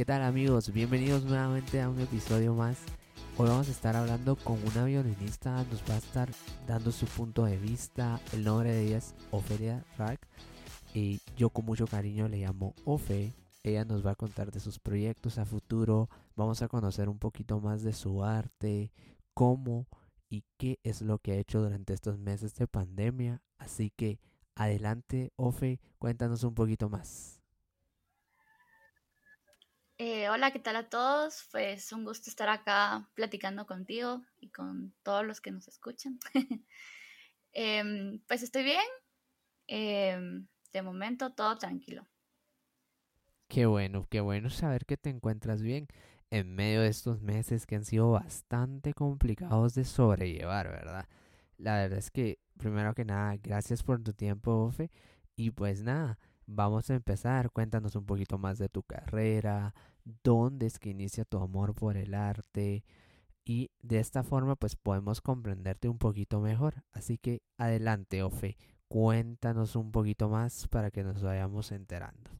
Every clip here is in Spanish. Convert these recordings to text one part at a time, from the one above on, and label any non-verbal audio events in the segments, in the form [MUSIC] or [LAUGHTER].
¿Qué tal amigos? Bienvenidos nuevamente a un episodio más. Hoy vamos a estar hablando con una violinista, nos va a estar dando su punto de vista. El nombre de ella es Ofelia Rack y yo con mucho cariño le llamo Ofe. Ella nos va a contar de sus proyectos a futuro, vamos a conocer un poquito más de su arte, cómo y qué es lo que ha hecho durante estos meses de pandemia. Así que adelante, Ofe, cuéntanos un poquito más. Eh, hola, ¿qué tal a todos? Pues un gusto estar acá platicando contigo y con todos los que nos escuchan. [LAUGHS] Em, pues estoy bien. Em, de momento todo tranquilo. Qué bueno, qué bueno saber que te encuentras bien en medio de estos meses que han sido bastante complicados de sobrellevar, ¿verdad? La verdad es que, primero que nada, gracias por tu tiempo, Ofe. Y pues nada, vamos a empezar. Cuéntanos un poquito más de tu carrera, dónde es que inicia tu amor por el arte y de esta forma pues podemos comprenderte un poquito mejor. Así que adelante, Ofe, cuéntanos un poquito más para que nos vayamos enterando.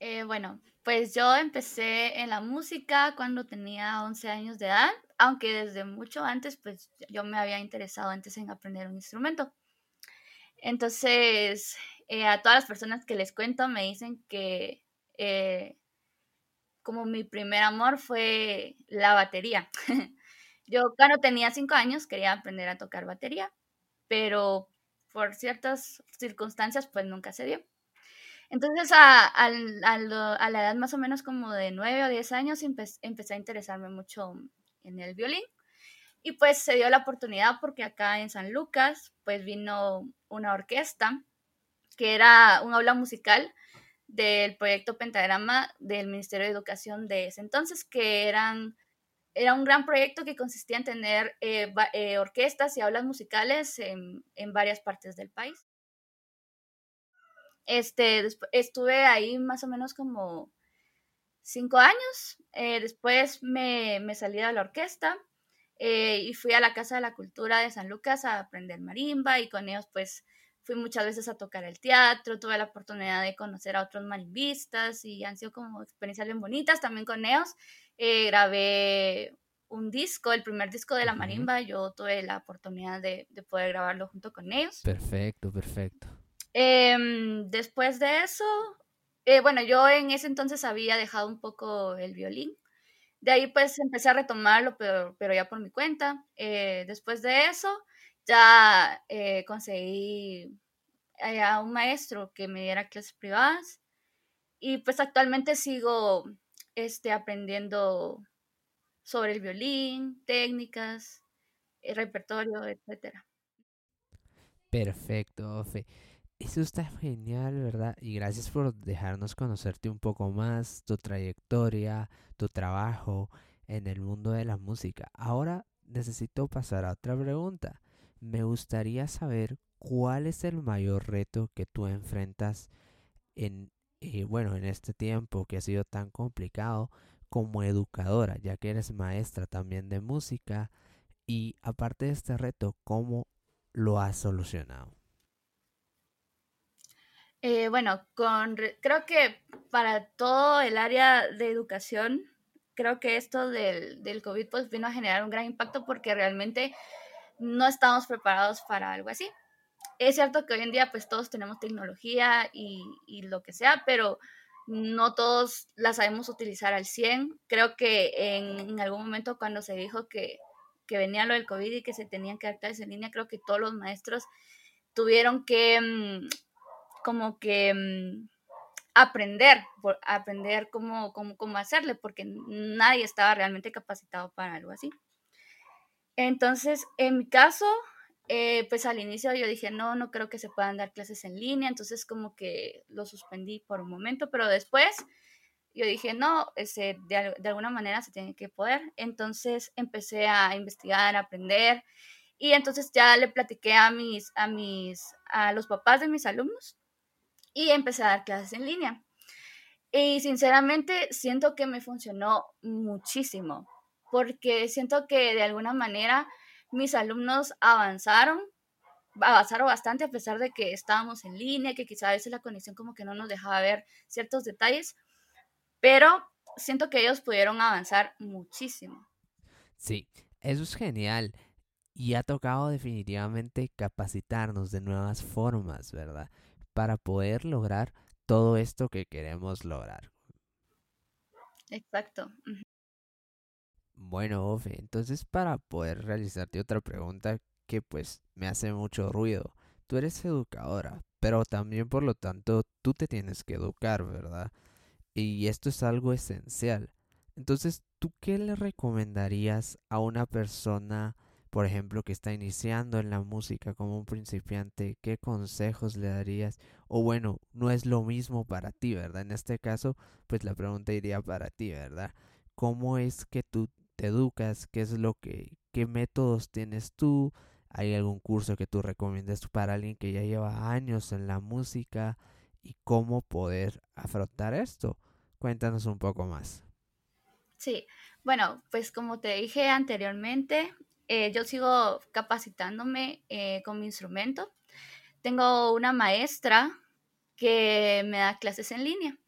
Eh, bueno, pues yo empecé en la música cuando tenía 11 años de edad, aunque desde mucho antes pues yo me había interesado antes en aprender un instrumento. Entonces, eh, a todas las personas que les cuento me dicen que eh, como mi primer amor fue la batería. [LAUGHS] Yo cuando tenía cinco años quería aprender a tocar batería, pero por ciertas circunstancias pues nunca se dio. Entonces a, a, la edad más o menos como de nueve o diez años empecé a interesarme mucho en el violín y pues se dio la oportunidad porque acá en San Lucas pues vino una orquesta que era un aula musical del proyecto Pentagrama del Ministerio de Educación de ese entonces, que eran, era un gran proyecto que consistía en tener eh, eh, orquestas y aulas musicales en, en, varias partes del país. Este, estuve ahí más o menos como cinco años. Eh, después me, me, salí de la orquesta y fui a la Casa de la Cultura de San Lucas a aprender marimba y con ellos pues fui muchas veces a tocar el teatro, tuve la oportunidad de conocer a otros marimbistas y han sido como experiencias bien bonitas también con ellos. Eh, grabé un disco, el primer disco de la marimba, yo tuve la oportunidad de, poder grabarlo junto con ellos. Perfecto, perfecto. Em, después de eso, eh, bueno, yo en ese entonces había dejado un poco el violín. De ahí pues empecé a retomarlo, pero, pero ya por mi cuenta. Eh, después de eso, ya eh, conseguí eh, a un maestro que me diera clases privadas y pues actualmente sigo este, aprendiendo sobre el violín, técnicas, el repertorio, etcétera. Perfecto, Ofe. Eso está genial, ¿verdad? Y gracias por dejarnos conocerte un poco más, tu trayectoria, tu trabajo en el mundo de la música. Ahora necesito pasar a otra pregunta me gustaría saber cuál es el mayor reto que tú enfrentas en, eh, bueno, en este tiempo que ha sido tan complicado como educadora, ya que eres maestra también de música y aparte de este reto, ¿cómo lo has solucionado? Eh, bueno, con, creo que para todo el área de educación, creo que esto del, del COVID pues vino a generar un gran impacto porque realmente no estamos preparados para algo así. Es cierto que hoy en día pues todos tenemos tecnología y, lo que sea, pero no todos la sabemos utilizar al 100. Creo que en, algún momento cuando se dijo que, venía lo del COVID y que se tenían que adaptar en línea, creo que todos los maestros tuvieron que mm, como que mm, aprender, aprender cómo, cómo, cómo hacerle, porque nadie estaba realmente capacitado para algo así. Entonces, en mi caso, eh, pues al inicio yo dije, no, no creo que se puedan dar clases en línea, entonces como que lo suspendí por un momento, pero después yo dije, no, ese, de, de, alguna manera se tiene que poder. Entonces empecé a investigar, a aprender y entonces ya le platiqué a mis, a mis, a los papás de mis alumnos y empecé a dar clases en línea. Y sinceramente siento que me funcionó muchísimo porque siento que de alguna manera mis alumnos avanzaron avanzaron bastante a pesar de que estábamos en línea, que quizá a veces la conexión como que no nos dejaba ver ciertos detalles, pero siento que ellos pudieron avanzar muchísimo. Sí, eso es genial. Y ha tocado definitivamente capacitarnos de nuevas formas, ¿verdad? Para poder lograr todo esto que queremos lograr. Exacto. Bueno, Ofe, entonces para poder realizarte otra pregunta que pues me hace mucho ruido. Tú eres educadora, pero también por lo tanto tú te tienes que educar, ¿verdad? Y esto es algo esencial. Entonces, ¿tú qué le recomendarías a una persona, por ejemplo, que está iniciando en la música como un principiante? ¿Qué consejos le darías? O bueno, no es lo mismo para ti, ¿verdad? En este caso, pues la pregunta iría para ti, ¿verdad? ¿Cómo es que tú te educas? ¿Qué es lo que, qué métodos tienes tú? ¿Hay algún curso que tú recomiendes para alguien que ya lleva años en la música? ¿Y cómo poder afrontar esto? Cuéntanos un poco más. Sí, bueno, pues como te dije anteriormente, eh, yo sigo capacitándome eh, con mi instrumento. Tengo una maestra que me da clases en línea,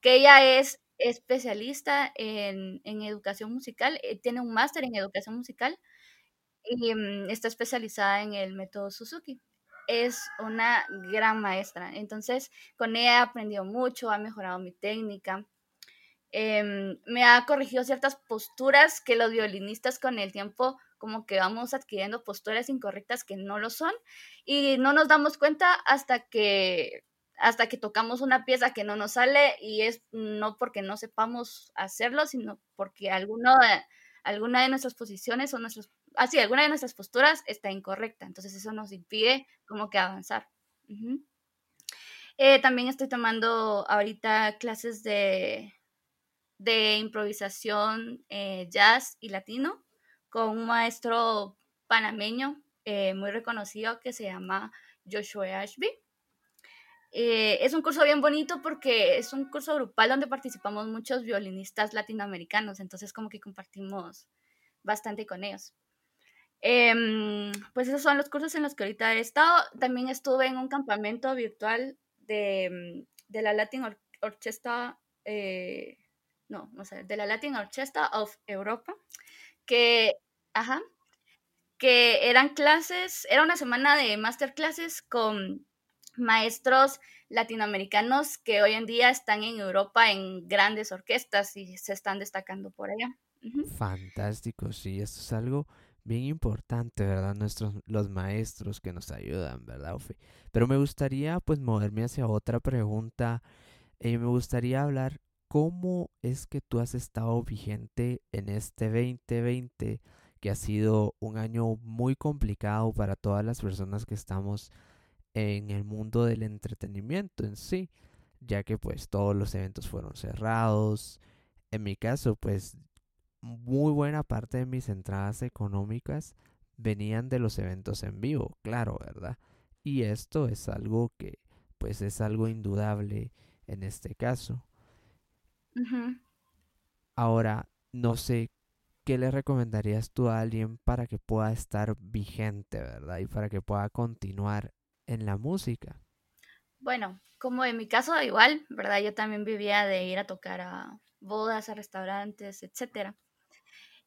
que ella es especialista en, educación musical, eh, tiene un máster en educación musical y mm, está especializada en el método Suzuki. Es una gran maestra, entonces con ella he aprendido mucho, ha mejorado mi técnica Em, me ha corregido ciertas posturas que los violinistas con el tiempo como que vamos adquiriendo posturas incorrectas que no lo son y no nos damos cuenta hasta que hasta que tocamos una pieza que no nos sale y es no porque no sepamos hacerlo, sino porque alguno alguna de nuestras posiciones o nuestras así, alguna de nuestras posturas está incorrecta. Entonces eso nos impide como que avanzar. Eh, también estoy tomando ahorita clases de de improvisación eh, jazz y latino con un maestro panameño eh, muy reconocido que se llama Joshua Ashby. Eh, es un curso bien bonito porque es un curso grupal donde participamos muchos violinistas latinoamericanos, entonces como que compartimos bastante con ellos. Em, pues esos son los cursos en los que ahorita he estado. También estuve en un campamento virtual de, de la Latin Orchestra no, no sé, de la Latin Orchestra of Europa, que, ajá, que eran clases, era una semana de masterclasses con maestros latinoamericanos que hoy en día están en Europa en grandes orquestas y se están destacando por allá. Fantástico, sí, esto es algo bien importante, ¿verdad? Nuestros, los maestros que nos ayudan, ¿verdad, Pero me gustaría, pues, moverme hacia otra pregunta. eh, me gustaría hablar ¿cómo es que tú has estado vigente en este 2020 que ha sido un año muy complicado para todas las personas que estamos en el mundo del entretenimiento en sí, ya que pues todos los eventos fueron cerrados. En mi caso, pues muy buena parte de mis entradas económicas venían de los eventos en vivo, claro, ¿verdad? Y esto es algo que pues es algo indudable en este caso. Ahora, no sé, ¿qué le recomendarías tú a alguien para que pueda estar vigente, verdad? Y para que pueda continuar en la música. Bueno, como en mi caso igual, ¿verdad? Yo también vivía de ir a tocar a bodas, a restaurantes, etcétera.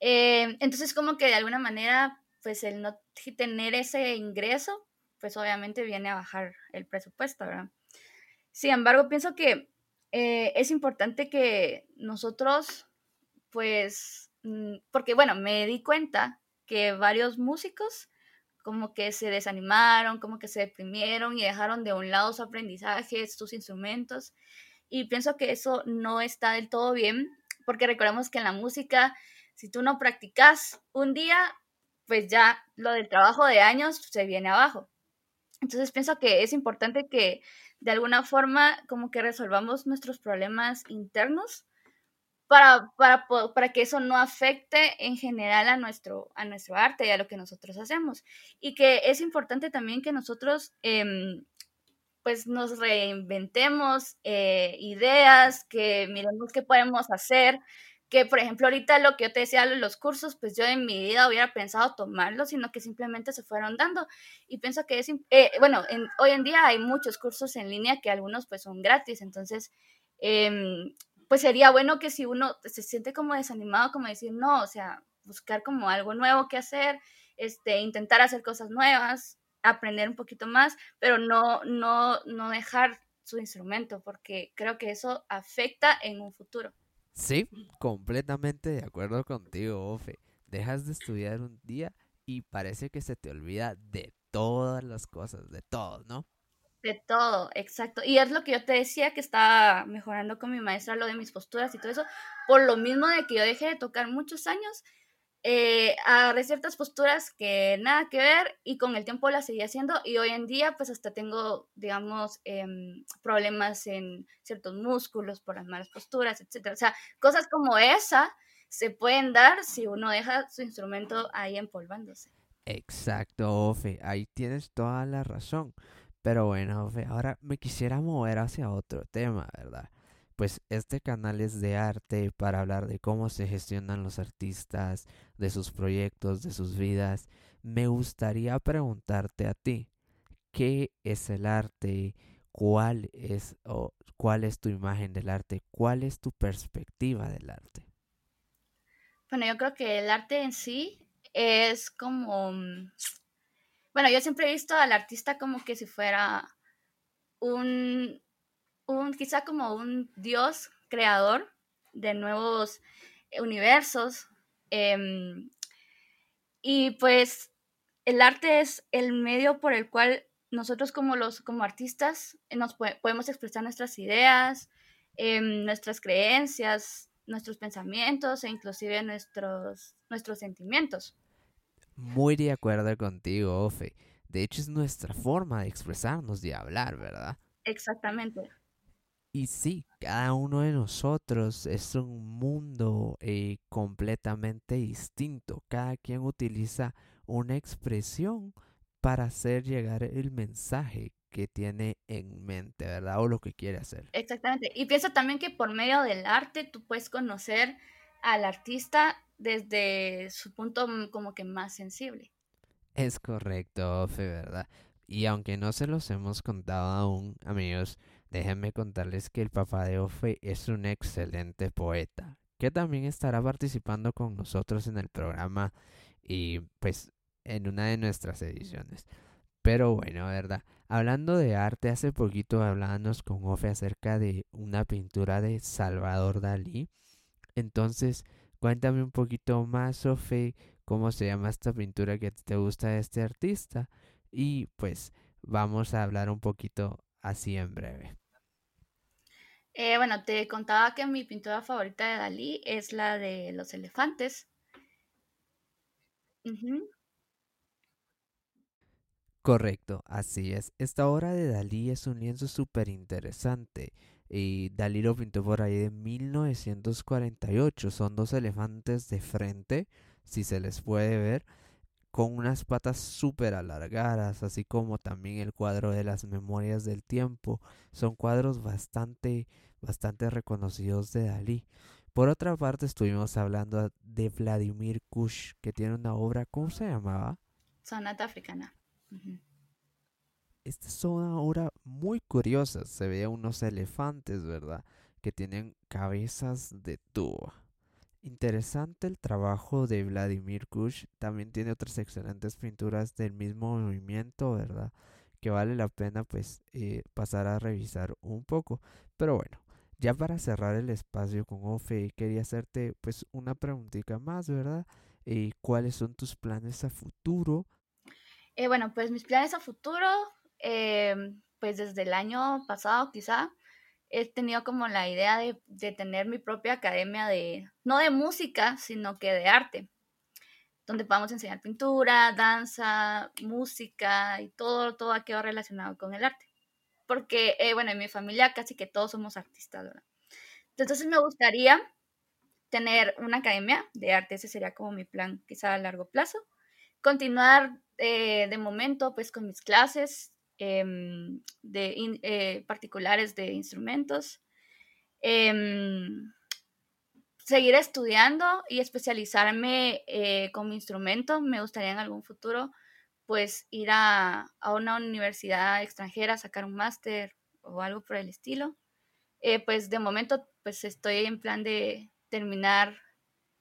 Eh, entonces, como que de alguna manera, pues el no tener ese ingreso, pues obviamente viene a bajar el presupuesto, ¿verdad? Sin embargo, pienso que eh, es importante que nosotros, pues, mm, porque bueno, me di cuenta que varios músicos como que se desanimaron, como que se deprimieron y dejaron de un lado su aprendizaje, sus instrumentos. Y pienso que eso no está del todo bien, porque recordemos que en la música, si tú no practicas un día, pues ya lo del trabajo de años se viene abajo. Entonces pienso que es importante que de alguna forma como que resolvamos nuestros problemas internos para, para, para, que eso no afecte en general a nuestro, a nuestro arte y a lo que nosotros hacemos. Y que es importante también que nosotros em, pues nos reinventemos eh, ideas, que miremos qué podemos hacer, que por ejemplo ahorita lo que yo te decía los cursos, pues yo en mi vida hubiera pensado tomarlos, sino que simplemente se fueron dando. Y pienso que es, eh, bueno, hoy en día hay muchos cursos en línea que algunos pues son gratis, entonces em, pues sería bueno que si uno se siente como desanimado, como decir, no, o sea, buscar como algo nuevo que hacer, este, intentar hacer cosas nuevas, aprender un poquito más, pero no, no, no dejar su instrumento, porque creo que eso afecta en un futuro. Sí, completamente de acuerdo contigo, Ofe. Dejas de estudiar un día y parece que se te olvida de todas las cosas, de todo, ¿no? De todo, exacto. Y es lo que yo te decía que estaba mejorando con mi maestra, lo de mis posturas y todo eso, por lo mismo de que yo dejé de tocar muchos años eh, agarré ciertas posturas que nada que ver y con el tiempo las seguí haciendo y hoy en día pues hasta tengo, digamos, em, problemas en ciertos músculos por las malas posturas, etcétera. O sea, cosas como esa se pueden dar si uno deja su instrumento ahí empolvándose. Exacto, Ofe, ahí tienes toda la razón. Pero bueno, Ofe, ahora me quisiera mover hacia otro tema, ¿verdad? Pues este canal es de arte para hablar de cómo se gestionan los artistas, de sus proyectos, de sus vidas. Me gustaría preguntarte a ti, ¿qué es el arte? ¿Cuál es o cuál es tu imagen del arte? ¿Cuál es tu perspectiva del arte? Bueno, yo creo que el arte en sí es como mm, bueno, yo siempre he visto al artista como que si fuera un un, quizá como un dios creador de nuevos universos. Em, y pues el arte es el medio por el cual nosotros como, los, como artistas nos podemos expresar nuestras ideas, em, nuestras creencias, nuestros pensamientos e inclusive nuestros, nuestros sentimientos. Muy de acuerdo contigo, Ofe. De hecho, es nuestra forma de expresarnos, de hablar, ¿verdad? Exactamente. Y sí, cada uno de nosotros es un mundo eh, completamente distinto. Cada quien utiliza una expresión para hacer llegar el mensaje que tiene en mente, ¿verdad? O lo que quiere hacer. Exactamente. Y pienso también que por medio del arte tú puedes conocer al artista desde su punto como que más sensible. Es correcto, Fe, ¿verdad? Y aunque no se los hemos contado aún, amigos, Déjenme contarles que el papá de Ofe es un excelente poeta, que también estará participando con nosotros en el programa y pues en una de nuestras ediciones. Pero bueno, ¿verdad? Hablando de arte, hace poquito hablábamos con Ofe acerca de una pintura de Salvador Dalí. Entonces, cuéntame un poquito más, Ofe, cómo se llama esta pintura que te gusta de este artista. Y pues vamos a hablar un poquito así en breve. Eh, bueno, te contaba que mi pintura favorita de Dalí es la de los elefantes. Correcto, así es. Esta obra de Dalí es un lienzo súper interesante. Y Dalí lo pintó por ahí de 1948. Son dos elefantes de frente, si se les puede ver, con unas patas súper alargadas, así como también el cuadro de las memorias del tiempo. Son cuadros bastante, bastante reconocidos de Dalí. Por otra parte, estuvimos hablando de Vladimir Kush, que tiene una obra, ¿cómo se llamaba? Sonata africana. Esta es una obra muy curiosa. Se ve unos elefantes, ¿verdad? Que tienen cabezas de tuba. Interesante el trabajo de Vladimir Kush. También tiene otras excelentes pinturas del mismo movimiento, ¿verdad? Que vale la pena pues eh, pasar a revisar un poco. Pero bueno, ya para cerrar el espacio con Ofe, quería hacerte pues una preguntita más, ¿verdad? Eh, ¿Cuáles son tus planes a futuro? Eh, bueno, pues mis planes a futuro, pues desde el año pasado quizá, he tenido como la idea de, tener mi propia academia de, no de música, sino que de arte, donde podamos enseñar pintura, danza, música y todo, todo aquello relacionado con el arte. Porque, eh, bueno, en mi familia casi que todos somos artistas, ¿verdad? Entonces me gustaría tener una academia de arte, ese sería como mi plan quizá a largo plazo. Continuar eh, de momento pues con mis clases, Em, de, eh, particulares de instrumentos. Em, seguir estudiando y especializarme eh, como instrumento. Me gustaría en algún futuro pues ir a, a una universidad extranjera, sacar un máster o algo por el estilo. Eh, pues de momento pues estoy en plan de terminar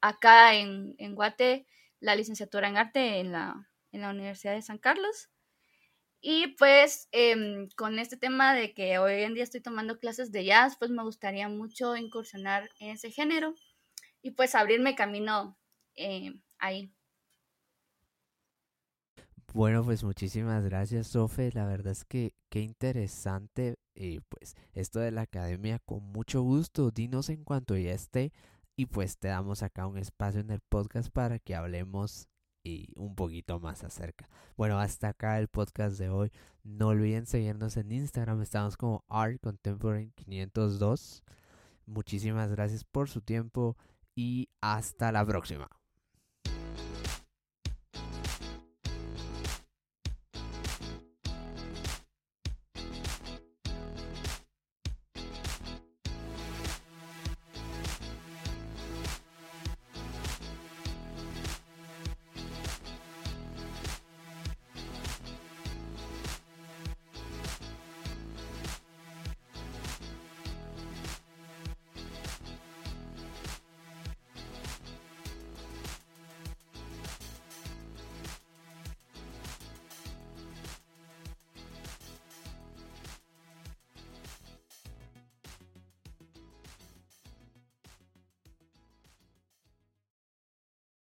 acá en, en Guate la licenciatura en arte en la, en la Universidad de San Carlos. Y pues em, con este tema de que hoy en día estoy tomando clases de jazz, pues me gustaría mucho incursionar en ese género y pues abrirme camino eh, ahí. Bueno, pues muchísimas gracias, Sofe. La verdad es que qué interesante, eh, pues esto de la academia, con mucho gusto. Dinos en cuanto ya esté y pues te damos acá un espacio en el podcast para que hablemos un poquito más acerca. Bueno, hasta acá el podcast de hoy. No olviden seguirnos en Instagram, estamos como Art Contemporary 502. Muchísimas gracias por su tiempo y hasta la próxima.